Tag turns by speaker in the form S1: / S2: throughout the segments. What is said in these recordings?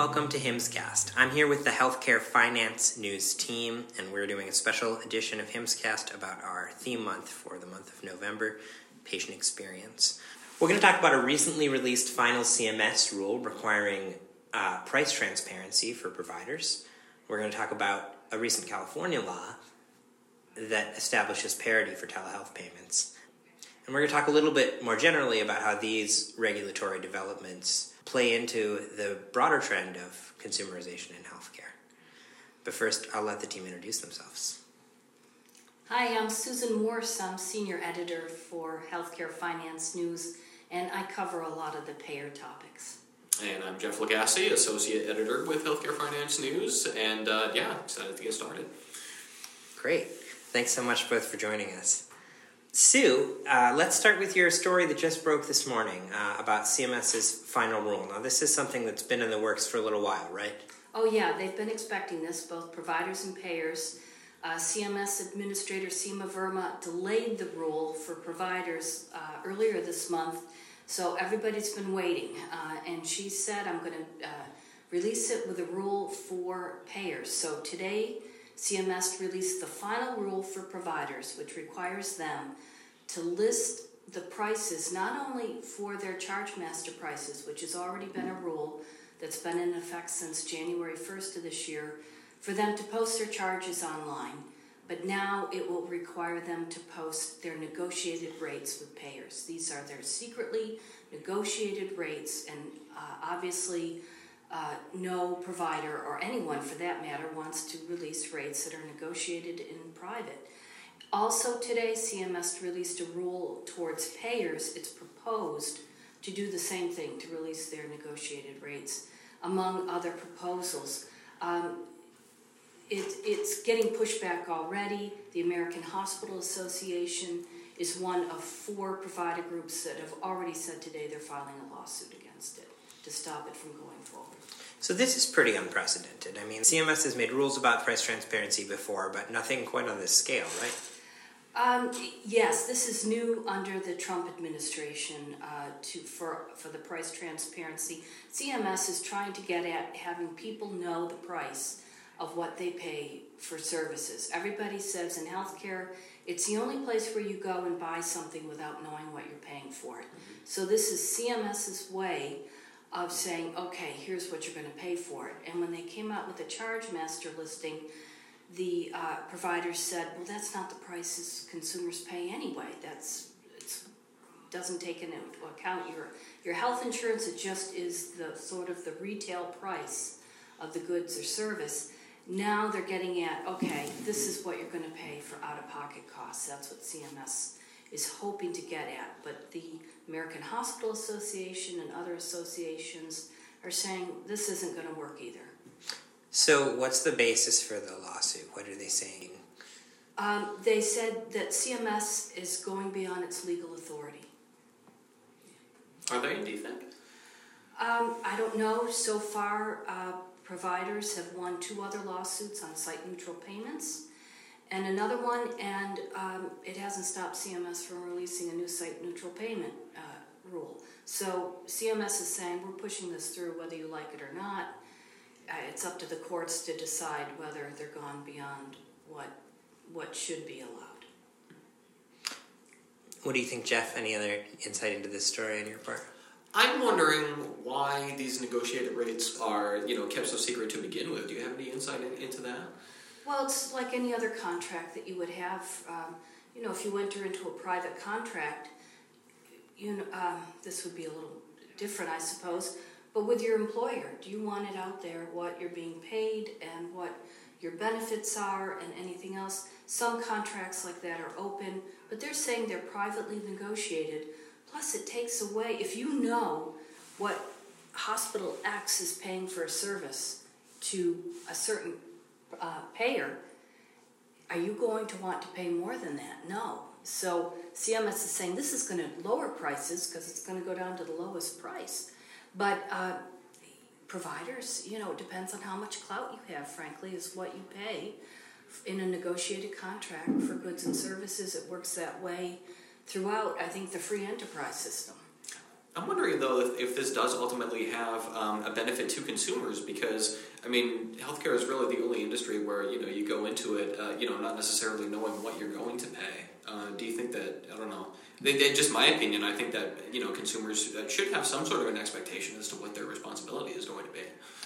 S1: welcome to HIMSScast. I'm here with the Healthcare Finance News team, and we're doing a special edition of HIMSScast about our theme month for the month of November patient experience. We're going to talk about a recently released final CMS rule requiring uh, price transparency for providers. We're going to talk about a recent California law that establishes parity for telehealth payments. And we're going to talk a little bit more generally about how these regulatory developments play into the broader trend of consumerization in healthcare. But first, I'll let the team introduce themselves.
S2: Hi, I'm Susan Morse. I'm senior editor for Healthcare Finance News, and I cover a lot of the payer topics.
S3: And I'm Jeff Lagasse, associate editor with Healthcare Finance News, and uh, yeah, excited to get started.
S1: Great. Thanks so much both for joining us. Sue, uh, let's start with your story that just broke this morning uh, about CMS's final rule. Now, this is something that's been in the works for a little while, right?
S2: Oh, yeah, they've been expecting this, both providers and payers. Uh, CMS Administrator Seema Verma delayed the rule for providers uh, earlier this month, so everybody's been waiting. Uh, and she said, I'm going to uh, release it with a rule for payers. So today, CMS released the final rule for providers, which requires them to list the prices not only for their charge master prices, which has already been a rule that's been in effect since January 1st of this year, for them to post their charges online, but now it will require them to post their negotiated rates with payers. These are their secretly negotiated rates, and uh, obviously, uh, no provider or anyone for that matter wants to release rates that are negotiated in private. Also, today, CMS released a rule towards payers. It's proposed to do the same thing to release their negotiated rates, among other proposals. Um, it, it's getting pushback already. The American Hospital Association is one of four provider groups that have already said today they're filing a lawsuit against it to stop it from going forward.
S1: So this is pretty unprecedented. I mean, CMS has made rules about price transparency before, but nothing quite on this scale, right?
S2: Um, yes, this is new under the Trump administration uh, to for for the price transparency. CMS is trying to get at having people know the price of what they pay for services. Everybody says in healthcare, it's the only place where you go and buy something without knowing what you're paying for it. Mm-hmm. So this is CMS's way of saying, okay, here's what you're going to pay for it. And when they came out with the charge master listing, the uh, providers said, well, that's not the prices consumers pay anyway. That's doesn't take into account your your health insurance. It just is the sort of the retail price of the goods or service. Now they're getting at, okay, this is what you're going to pay for out of pocket costs. That's what CMS is hoping to get at. But the American Hospital Association and other associations are saying this isn't going to work either.
S1: So, what's the basis for the lawsuit? What are they saying?
S2: Um, they said that CMS is going beyond its legal authority.
S3: Are they, do you think?
S2: Um, I don't know. So far, uh, providers have won two other lawsuits on site neutral payments and another one, and um, it hasn't stopped CMS from releasing a new site neutral payment uh, rule. So CMS is saying we're pushing this through whether you like it or not. Uh, it's up to the courts to decide whether they're gone beyond what what should be allowed.
S1: What do you think, Jeff? Any other insight into this story on your part?
S3: I'm wondering why these negotiated rates are, you know, kept so secret to begin with. Do you have any insight in, into that?
S2: Well, it's like any other contract that you would have. Um, you know, if you enter into a private contract, you know, um, this would be a little different, I suppose. But with your employer, do you want it out there what you're being paid and what your benefits are and anything else? Some contracts like that are open, but they're saying they're privately negotiated. Plus, it takes away, if you know what hospital X is paying for a service to a certain uh, payer, are you going to want to pay more than that? No. So CMS is saying this is going to lower prices because it's going to go down to the lowest price. But uh, providers, you know, it depends on how much clout you have, frankly, is what you pay in a negotiated contract for goods and services. It works that way throughout, I think, the free enterprise system.
S3: I'm wondering though if, if this does ultimately have um, a benefit to consumers because I mean healthcare is really the only industry where you know you go into it uh, you know not necessarily knowing what you're going to pay. Uh, do you think that I don't know? They, they, just my opinion. I think that you know consumers uh, should have some sort of an expectation as to what their responsibility is going to be.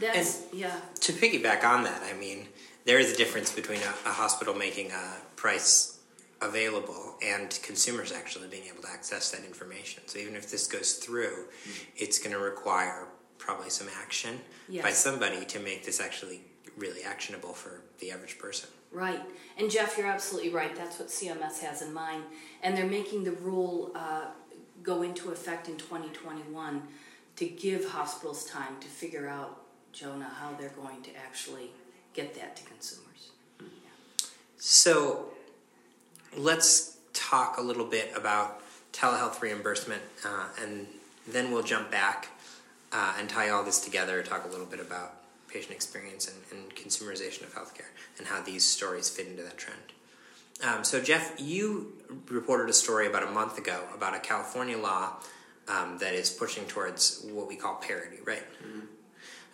S2: That's yeah.
S1: To piggyback on that, I mean, there is a difference between a, a hospital making a price available and consumers actually being able to access that information. So even if this goes through, mm-hmm. it's going to require probably some action yes. by somebody to make this actually really actionable for the average person.
S2: Right. And Jeff, you're absolutely right. That's what CMS has in mind. And they're making the rule uh, go into effect in 2021 to give hospitals time to figure out, Jonah, how they're going to actually get that to consumers.
S1: So let's talk a little bit about telehealth reimbursement, uh, and then we'll jump back uh, and tie all this together. Talk a little bit about patient experience and, and consumerization of healthcare and how these stories fit into that trend. Um, so, Jeff, you reported a story about a month ago about a California law um, that is pushing towards what we call parity, right? Mm-hmm.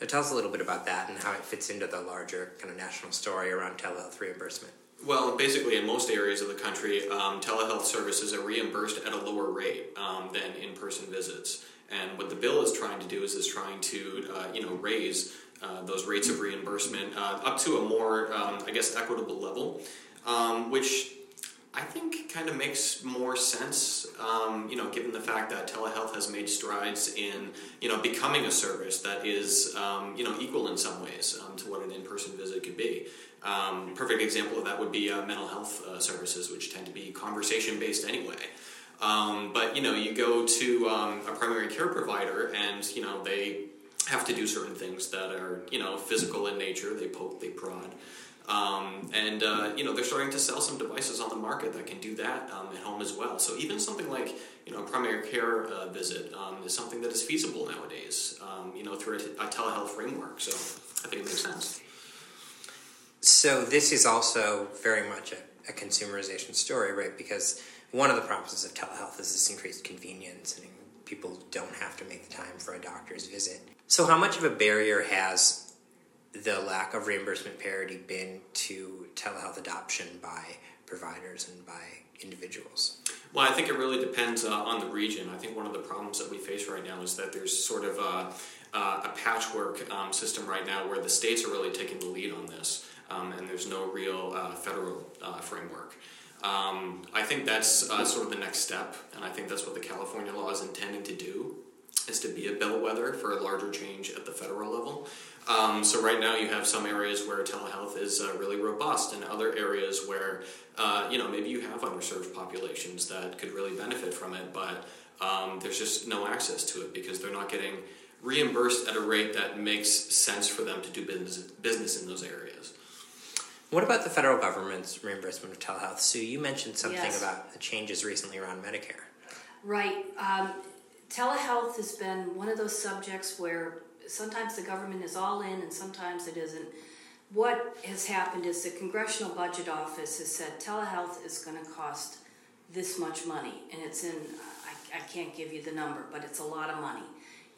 S1: So, tell us a little bit about that and how it fits into the larger kind of national story around telehealth reimbursement.
S3: Well, basically, in most areas of the country, um, telehealth services are reimbursed at a lower rate um, than in-person visits. And what the bill is trying to do is is trying to uh, you know raise uh, those rates of reimbursement uh, up to a more um, I guess equitable level, um, which I think kind of makes more sense, um, you know, given the fact that telehealth has made strides in, you know, becoming a service that is, um, you know, equal in some ways um, to what an in-person visit could be. Um, perfect example of that would be uh, mental health uh, services, which tend to be conversation based anyway. Um, but you know, you go to um, a primary care provider, and you know they have to do certain things that are you know physical in nature. They poke, they prod. Um, and uh, you know they're starting to sell some devices on the market that can do that um, at home as well. So even something like you know a primary care uh, visit um, is something that is feasible nowadays. Um, you know through a, t- a telehealth framework. So I think it makes sense.
S1: So this is also very much a, a, consumerization story, right? Because one of the promises of telehealth is this increased convenience, and people don't have to make the time for a doctor's visit. So, how much of a barrier has the lack of reimbursement parity been to telehealth adoption by providers and by individuals?
S3: Well, I think it really depends uh, on the region. I think one of the problems that we face right now is that there's sort of a, a patchwork um, system right now where the states are really taking the lead on this um, and there's no real uh, federal uh, framework. Um, I think that's uh, sort of the next step, and I think that's what the California law is intending to do, is to be a bellwether for a larger change at the federal level. Um, so right now you have some areas where telehealth is uh, really robust, and other areas where uh, you know maybe you have underserved populations that could really benefit from it, but um, there's just no access to it because they're not getting reimbursed at a rate that makes sense for them to do business business in those areas.
S1: What about the federal government's reimbursement of telehealth? Sue, you mentioned something yes. about the changes recently around Medicare.
S2: Right. Um, telehealth has been one of those subjects where sometimes the government is all in and sometimes it isn't. What has happened is the Congressional Budget Office has said telehealth is going to cost this much money, and it's in, I, I can't give you the number, but it's a lot of money.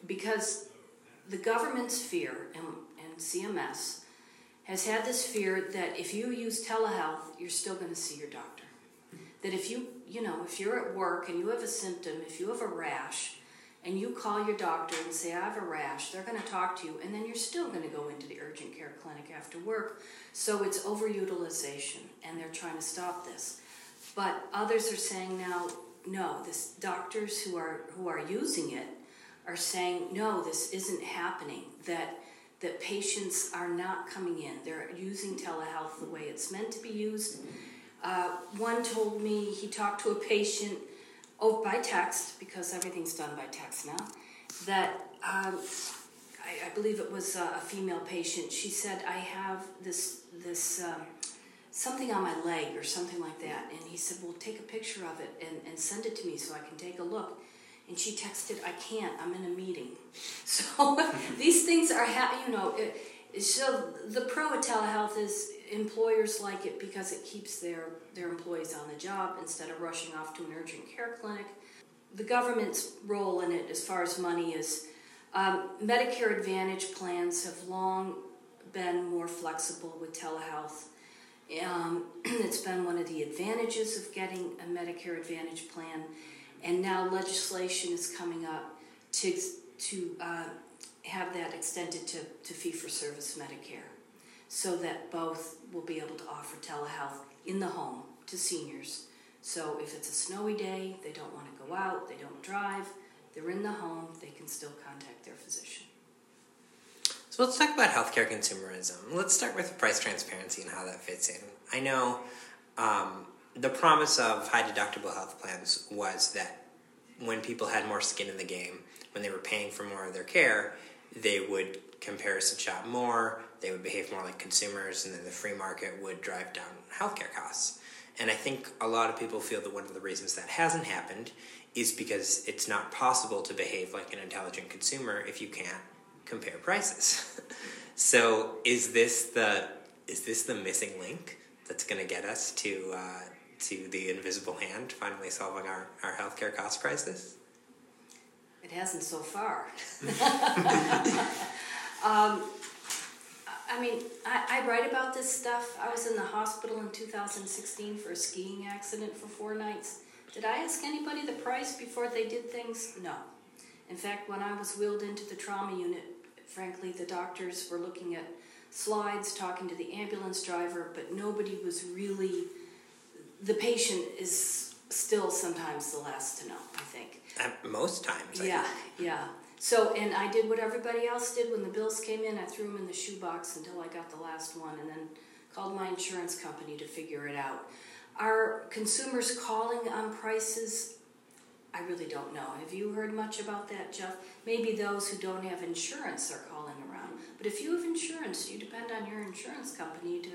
S2: Because the government's fear, and, and CMS, has had this fear that if you use telehealth, you're still going to see your doctor. That if you, you know, if you're at work and you have a symptom, if you have a rash, and you call your doctor and say, I have a rash, they're going to talk to you, and then you're still going to go into the urgent care clinic after work. So it's overutilization, and they're trying to stop this. But others are saying now, no, this doctors who are who are using it are saying, no, this isn't happening. That that patients are not coming in. They're using telehealth the way it's meant to be used. Uh, one told me he talked to a patient oh, by text, because everything's done by text now, that um, I, I, believe it was a, a, female patient. She said, I have this, this um, something on my leg or something like that. And he said, Well, take a picture of it and, and send it to me so I can take a look and she texted, "I can't. I'm in a meeting." So these things are, ha- you know. It, so the pro of telehealth is employers like it because it keeps their their employees on the job instead of rushing off to an urgent care clinic. the government's role in it, as far as money, is um, Medicare Advantage plans have long been more flexible with telehealth. Um, it's been one of the advantages of getting a Medicare Advantage plan, and now legislation is coming up to to uh, have that extended to, to fee for service Medicare, so that both will be able to offer telehealth in the home to seniors. So if it's a snowy day, they don't want to go out, they don't drive, they're in the home, they can still contact their physician.
S1: So let's talk about healthcare consumerism. Let's start with price transparency and how that fits in. I know um, the promise of high deductible health plans was that when people had more skin in the game, when they were paying for more of their care, they would comparison shop more, they would behave more like consumers, and then the free market would drive down healthcare costs. And I think a lot of people feel that one of the reasons that hasn't happened is because it's not possible to behave like an intelligent consumer if you can't compare prices. so is this the is this the missing link that's going to get us to uh, to the invisible hand finally solving our, our healthcare cost crisis?
S2: It hasn't so far. um, I mean, I, I, write about this stuff. I was in the hospital in 2016 for a skiing accident for four nights. Did I ask anybody the price before they did things? No. In fact, when I was wheeled into the trauma unit, frankly, the doctors were looking at slides, talking to the ambulance driver, but nobody was really. The patient is still sometimes the last to know, I think.
S1: At most times.
S2: yeah, yeah. So, and I did what everybody else did when the bills came in. I threw them in the shoebox until I got the last one, and then called my insurance company to figure it out. Are consumers calling on prices? I really don't know. Have you heard much about that, Jeff? Maybe those who don't have insurance are calling around. But if you have insurance, you depend on your insurance company to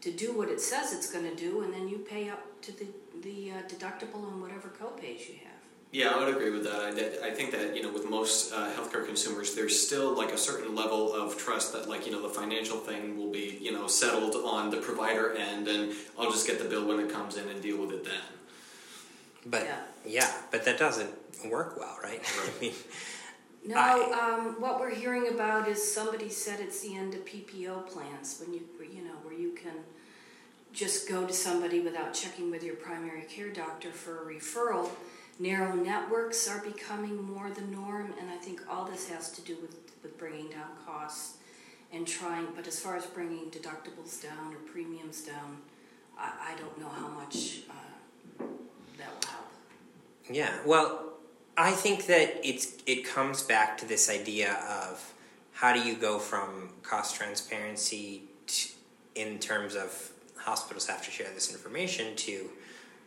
S2: to do what it says it's going to do, and then you pay up to the the uh, deductible and whatever copays you have.
S3: Yeah, I would agree with that. I, I think that you know, with most uh, healthcare consumers, there's still like a certain level of trust that, like you know, the financial thing will be you know settled on the provider end, and I'll just get the bill when it comes in and deal with it then.
S1: But yeah, yeah but that doesn't work well, right? I mean,
S2: no. I, um, what we're hearing about is somebody said it's the end of PPO plans when you you know where you can just go to somebody without checking with your primary care doctor for a referral narrow networks are becoming more the norm, and I think all this has to do with, with bringing down costs and trying, but as far as bringing deductibles down or premiums down, I, I don't know how much uh, that will help.
S1: Yeah, well, I think that it's it comes back to this idea of how do you go from cost transparency to, in terms of hospitals have to share this information to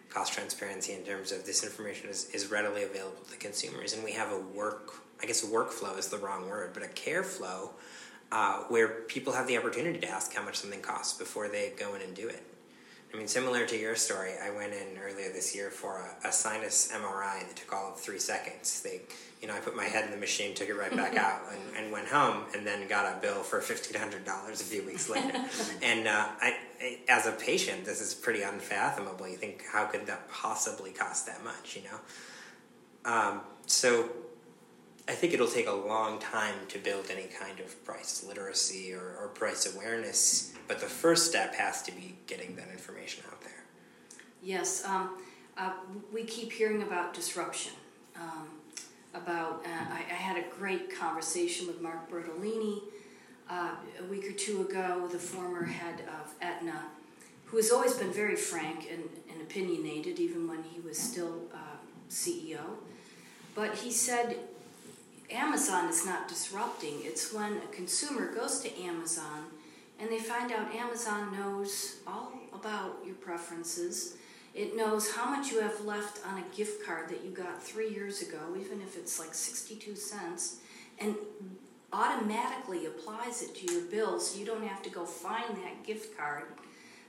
S1: cost transparency in terms of this information is, is readily available to consumers. And we have a work, I guess workflow is the wrong word, but a care flow uh, where people have the opportunity to ask how much something costs before they go in and do it. I mean, similar to your story, I went in earlier this year for a, a sinus MRI that took all of three seconds. They, you know, I put my head in the machine, took it right back out, and, and went home, and then got a bill for fifteen hundred dollars a few weeks later. and uh, I, I, as a patient, this is pretty unfathomable. You think, how could that possibly cost that much? You know, um, so I think it'll take a long time to build any kind of price literacy or, or price awareness, but the first step has to be getting that information out there.
S2: Yes, um, uh, we keep hearing about disruption. Um, about, uh, I, I, had a great conversation with Mark Bertolini uh, a week or two ago, the former head of Aetna, who has always been very frank and, and opinionated, even when he was still uh, CEO. But he said Amazon is not disrupting. It's when a consumer goes to Amazon and they find out Amazon knows all about your preferences. It knows how much you have left on a gift card that you got three years ago, even if it's like 62 cents, and automatically applies it to your bill so you don't have to go find that gift card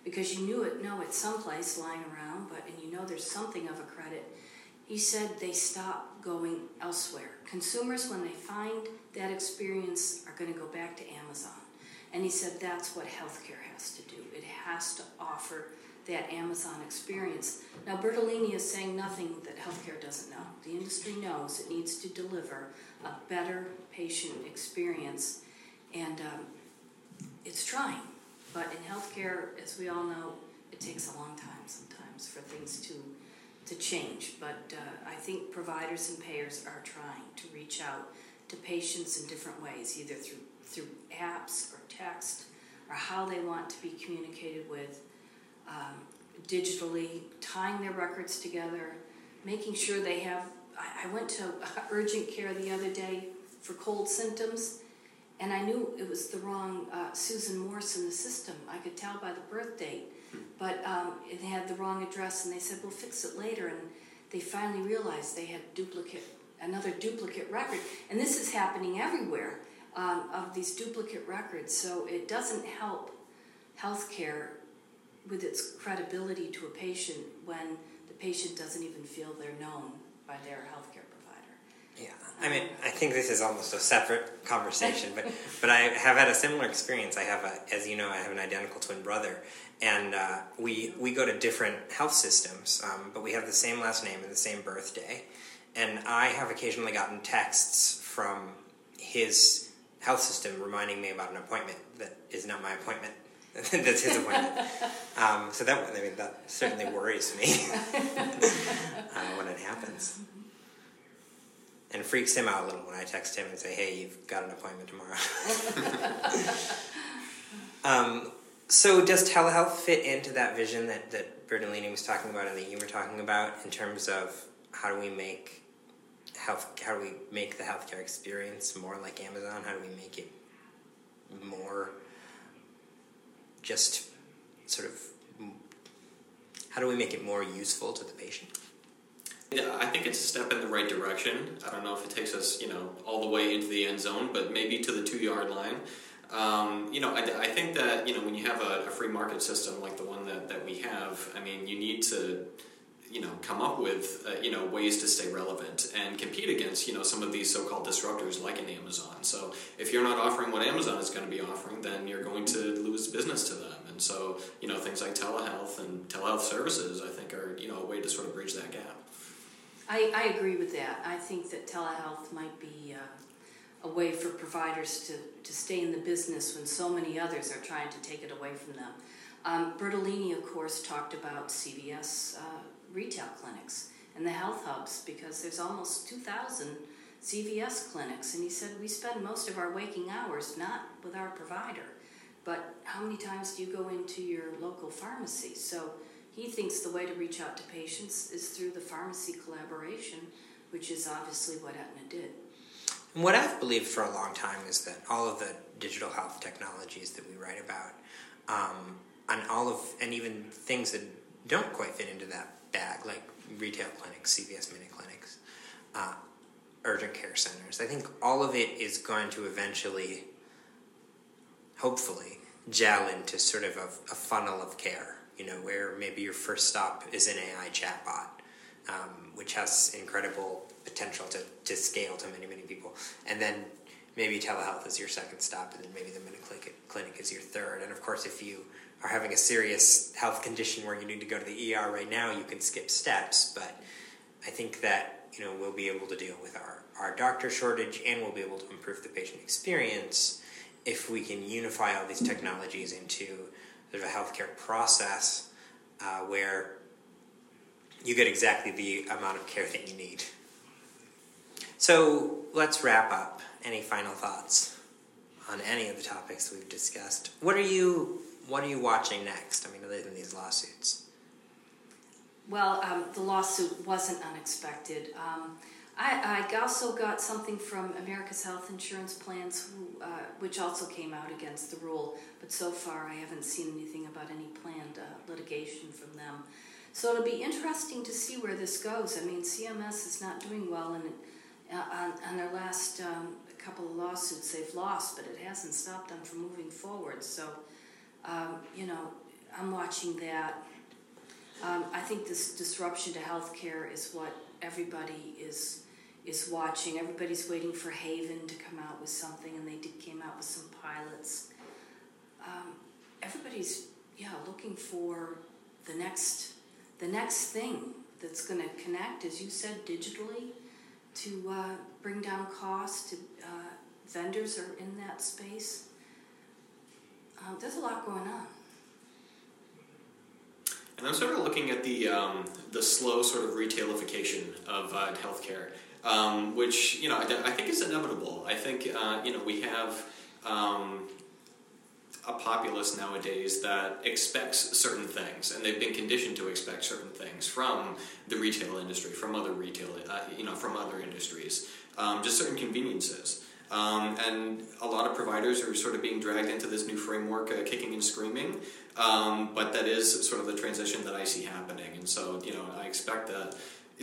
S2: because you knew it know it's someplace lying around but and you know there's something of a credit he said they stop going elsewhere. Consumers, when they find that experience, are going to go back to Amazon. And he said that's what healthcare has to do. It has to offer that Amazon experience. Now, Bertolini is saying nothing that healthcare doesn't know. The industry knows it needs to deliver a better patient experience, and um, it's trying. But in healthcare, as we all know, it takes a long time sometimes for things to to change. But uh, I think providers and payers are trying to reach out to patients in different ways, either through through apps or text, or how they want to be communicated with, um, digitally, tying their records together, making sure they have. I, I went to urgent care the other day for cold symptoms, and I knew it was the wrong uh, Susan Morse in the system. I could tell by the birth date, but um, it had the wrong address, and they said we'll fix it later. And they finally realized they had duplicate another duplicate record, and this is happening everywhere um, of these duplicate records. So it doesn't help healthcare with its credibility to a patient when the patient doesn't even feel they're known by their healthcare.
S1: Yeah, I mean, I think this is almost a separate conversation, but but I have had a similar experience. I have a, as you know, I have an identical twin brother, and uh, we we go to different health systems, um, but we have the same last name and the same birthday, and I have occasionally gotten texts from his health system reminding me about an appointment that is not my appointment. That's his appointment. Um, so that I mean that certainly worries me uh, when it happens, and freaks him out a little when I text him and say, "Hey, you've got an appointment tomorrow." um, so does telehealth fit into that vision that that Bertolini was talking about and that you were talking about in terms of how do we make health how do we make the healthcare experience more like Amazon? How do we make it more just sort of how do we make it more useful to the patient?
S3: I think it's a step in the right direction. I don't know if it takes us, you know, all the way into the end zone, but maybe to the two yard line. Um, you know, I, I, think that you know when you have a, a, free market system like the one that, that we have, I mean, you need to you know come up with uh, you know ways to stay relevant and compete against you know some of these so-called disruptors like an Amazon. So if you're not offering what Amazon is going to be offering, then you're going to lose business to them. And so you know things like telehealth and telehealth services, I think, are you know a way to sort of bridge that gap.
S2: I, I agree with that. I think that telehealth might be uh, a way for providers to, to stay in the business when so many others are trying to take it away from them. Um, Bertolini, of course, talked about CVS uh, retail clinics and the health hubs because there's almost 2,000 CVS clinics. And he said, We spend most of our waking hours not with our provider, but how many times do you go into your local pharmacy? So he thinks the way to reach out to patients is through the pharmacy collaboration, which is obviously what Aetna did.
S1: And what I've believed for a long time is that all of the digital health technologies that we write about, um, and all of, and even things that don't quite fit into that bag, like retail clinics, CVS mini clinics, uh, urgent care centers. I think all of it is going to eventually, hopefully, gel into sort of a, a funnel of care. You know, where maybe your first stop is an AI chatbot, um, which has incredible potential to, to scale to many, many people. And then maybe telehealth is your second stop, and then maybe the mini clinic is your third. And of course, if you are having a serious health condition where you need to go to the ER right now, you can skip steps. But I think that you know we'll be able to deal with our, our doctor shortage and we'll be able to improve the patient experience if we can unify all these technologies into of a healthcare process uh, where you get exactly the amount of care that you need. So let's wrap up. Any final thoughts on any of the topics we've discussed? What are you what are you watching next? I mean, other than these lawsuits.
S2: Well, um, the lawsuit wasn't unexpected. Um, I, I, also got something from America's Health Insurance Plans, who, uh, which also came out against the rule, but so far I haven't seen anything about any planned uh, litigation from them. So it'll be interesting to see where this goes. I mean, CMS is not doing well, and uh, on, on, their last um, couple of lawsuits they've lost, but it hasn't stopped them from moving forward. So um, you know, I'm watching that. Um, I think this disruption to healthcare is what everybody is is watching. Everybody's waiting for Haven to come out with something, and they did, came out with some pilots. Um, everybody's yeah looking for the next the next thing that's going to connect, as you said, digitally to uh, bring down costs. To uh, vendors are in that space. Um, there's a lot going on.
S3: And I'm sort of looking at the um, the slow sort of retailification of uh, healthcare, um, which you know I, I, think is inevitable. I think uh, you know we have um, a populace nowadays that expects certain things, and they've been conditioned to expect certain things from the retail industry, from other retail, uh, you know, from other industries, um, just certain conveniences. Um, and a lot of providers are sort of being dragged into this new framework, uh, kicking and screaming. Um, but that is sort of the transition that I see happening. And so, you know, I expect that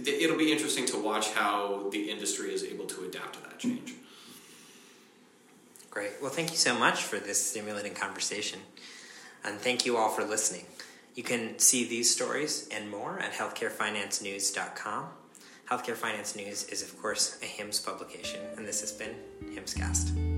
S3: it'll be interesting to watch how the industry is able to adapt to that change.
S1: Great. Well, thank you so much for this stimulating conversation. And thank you all for listening. You can see these stories and more at healthcarefinancenews.com. Healthcare Finance News is, of course, a HIMSS publication, and this has been HIMSScast.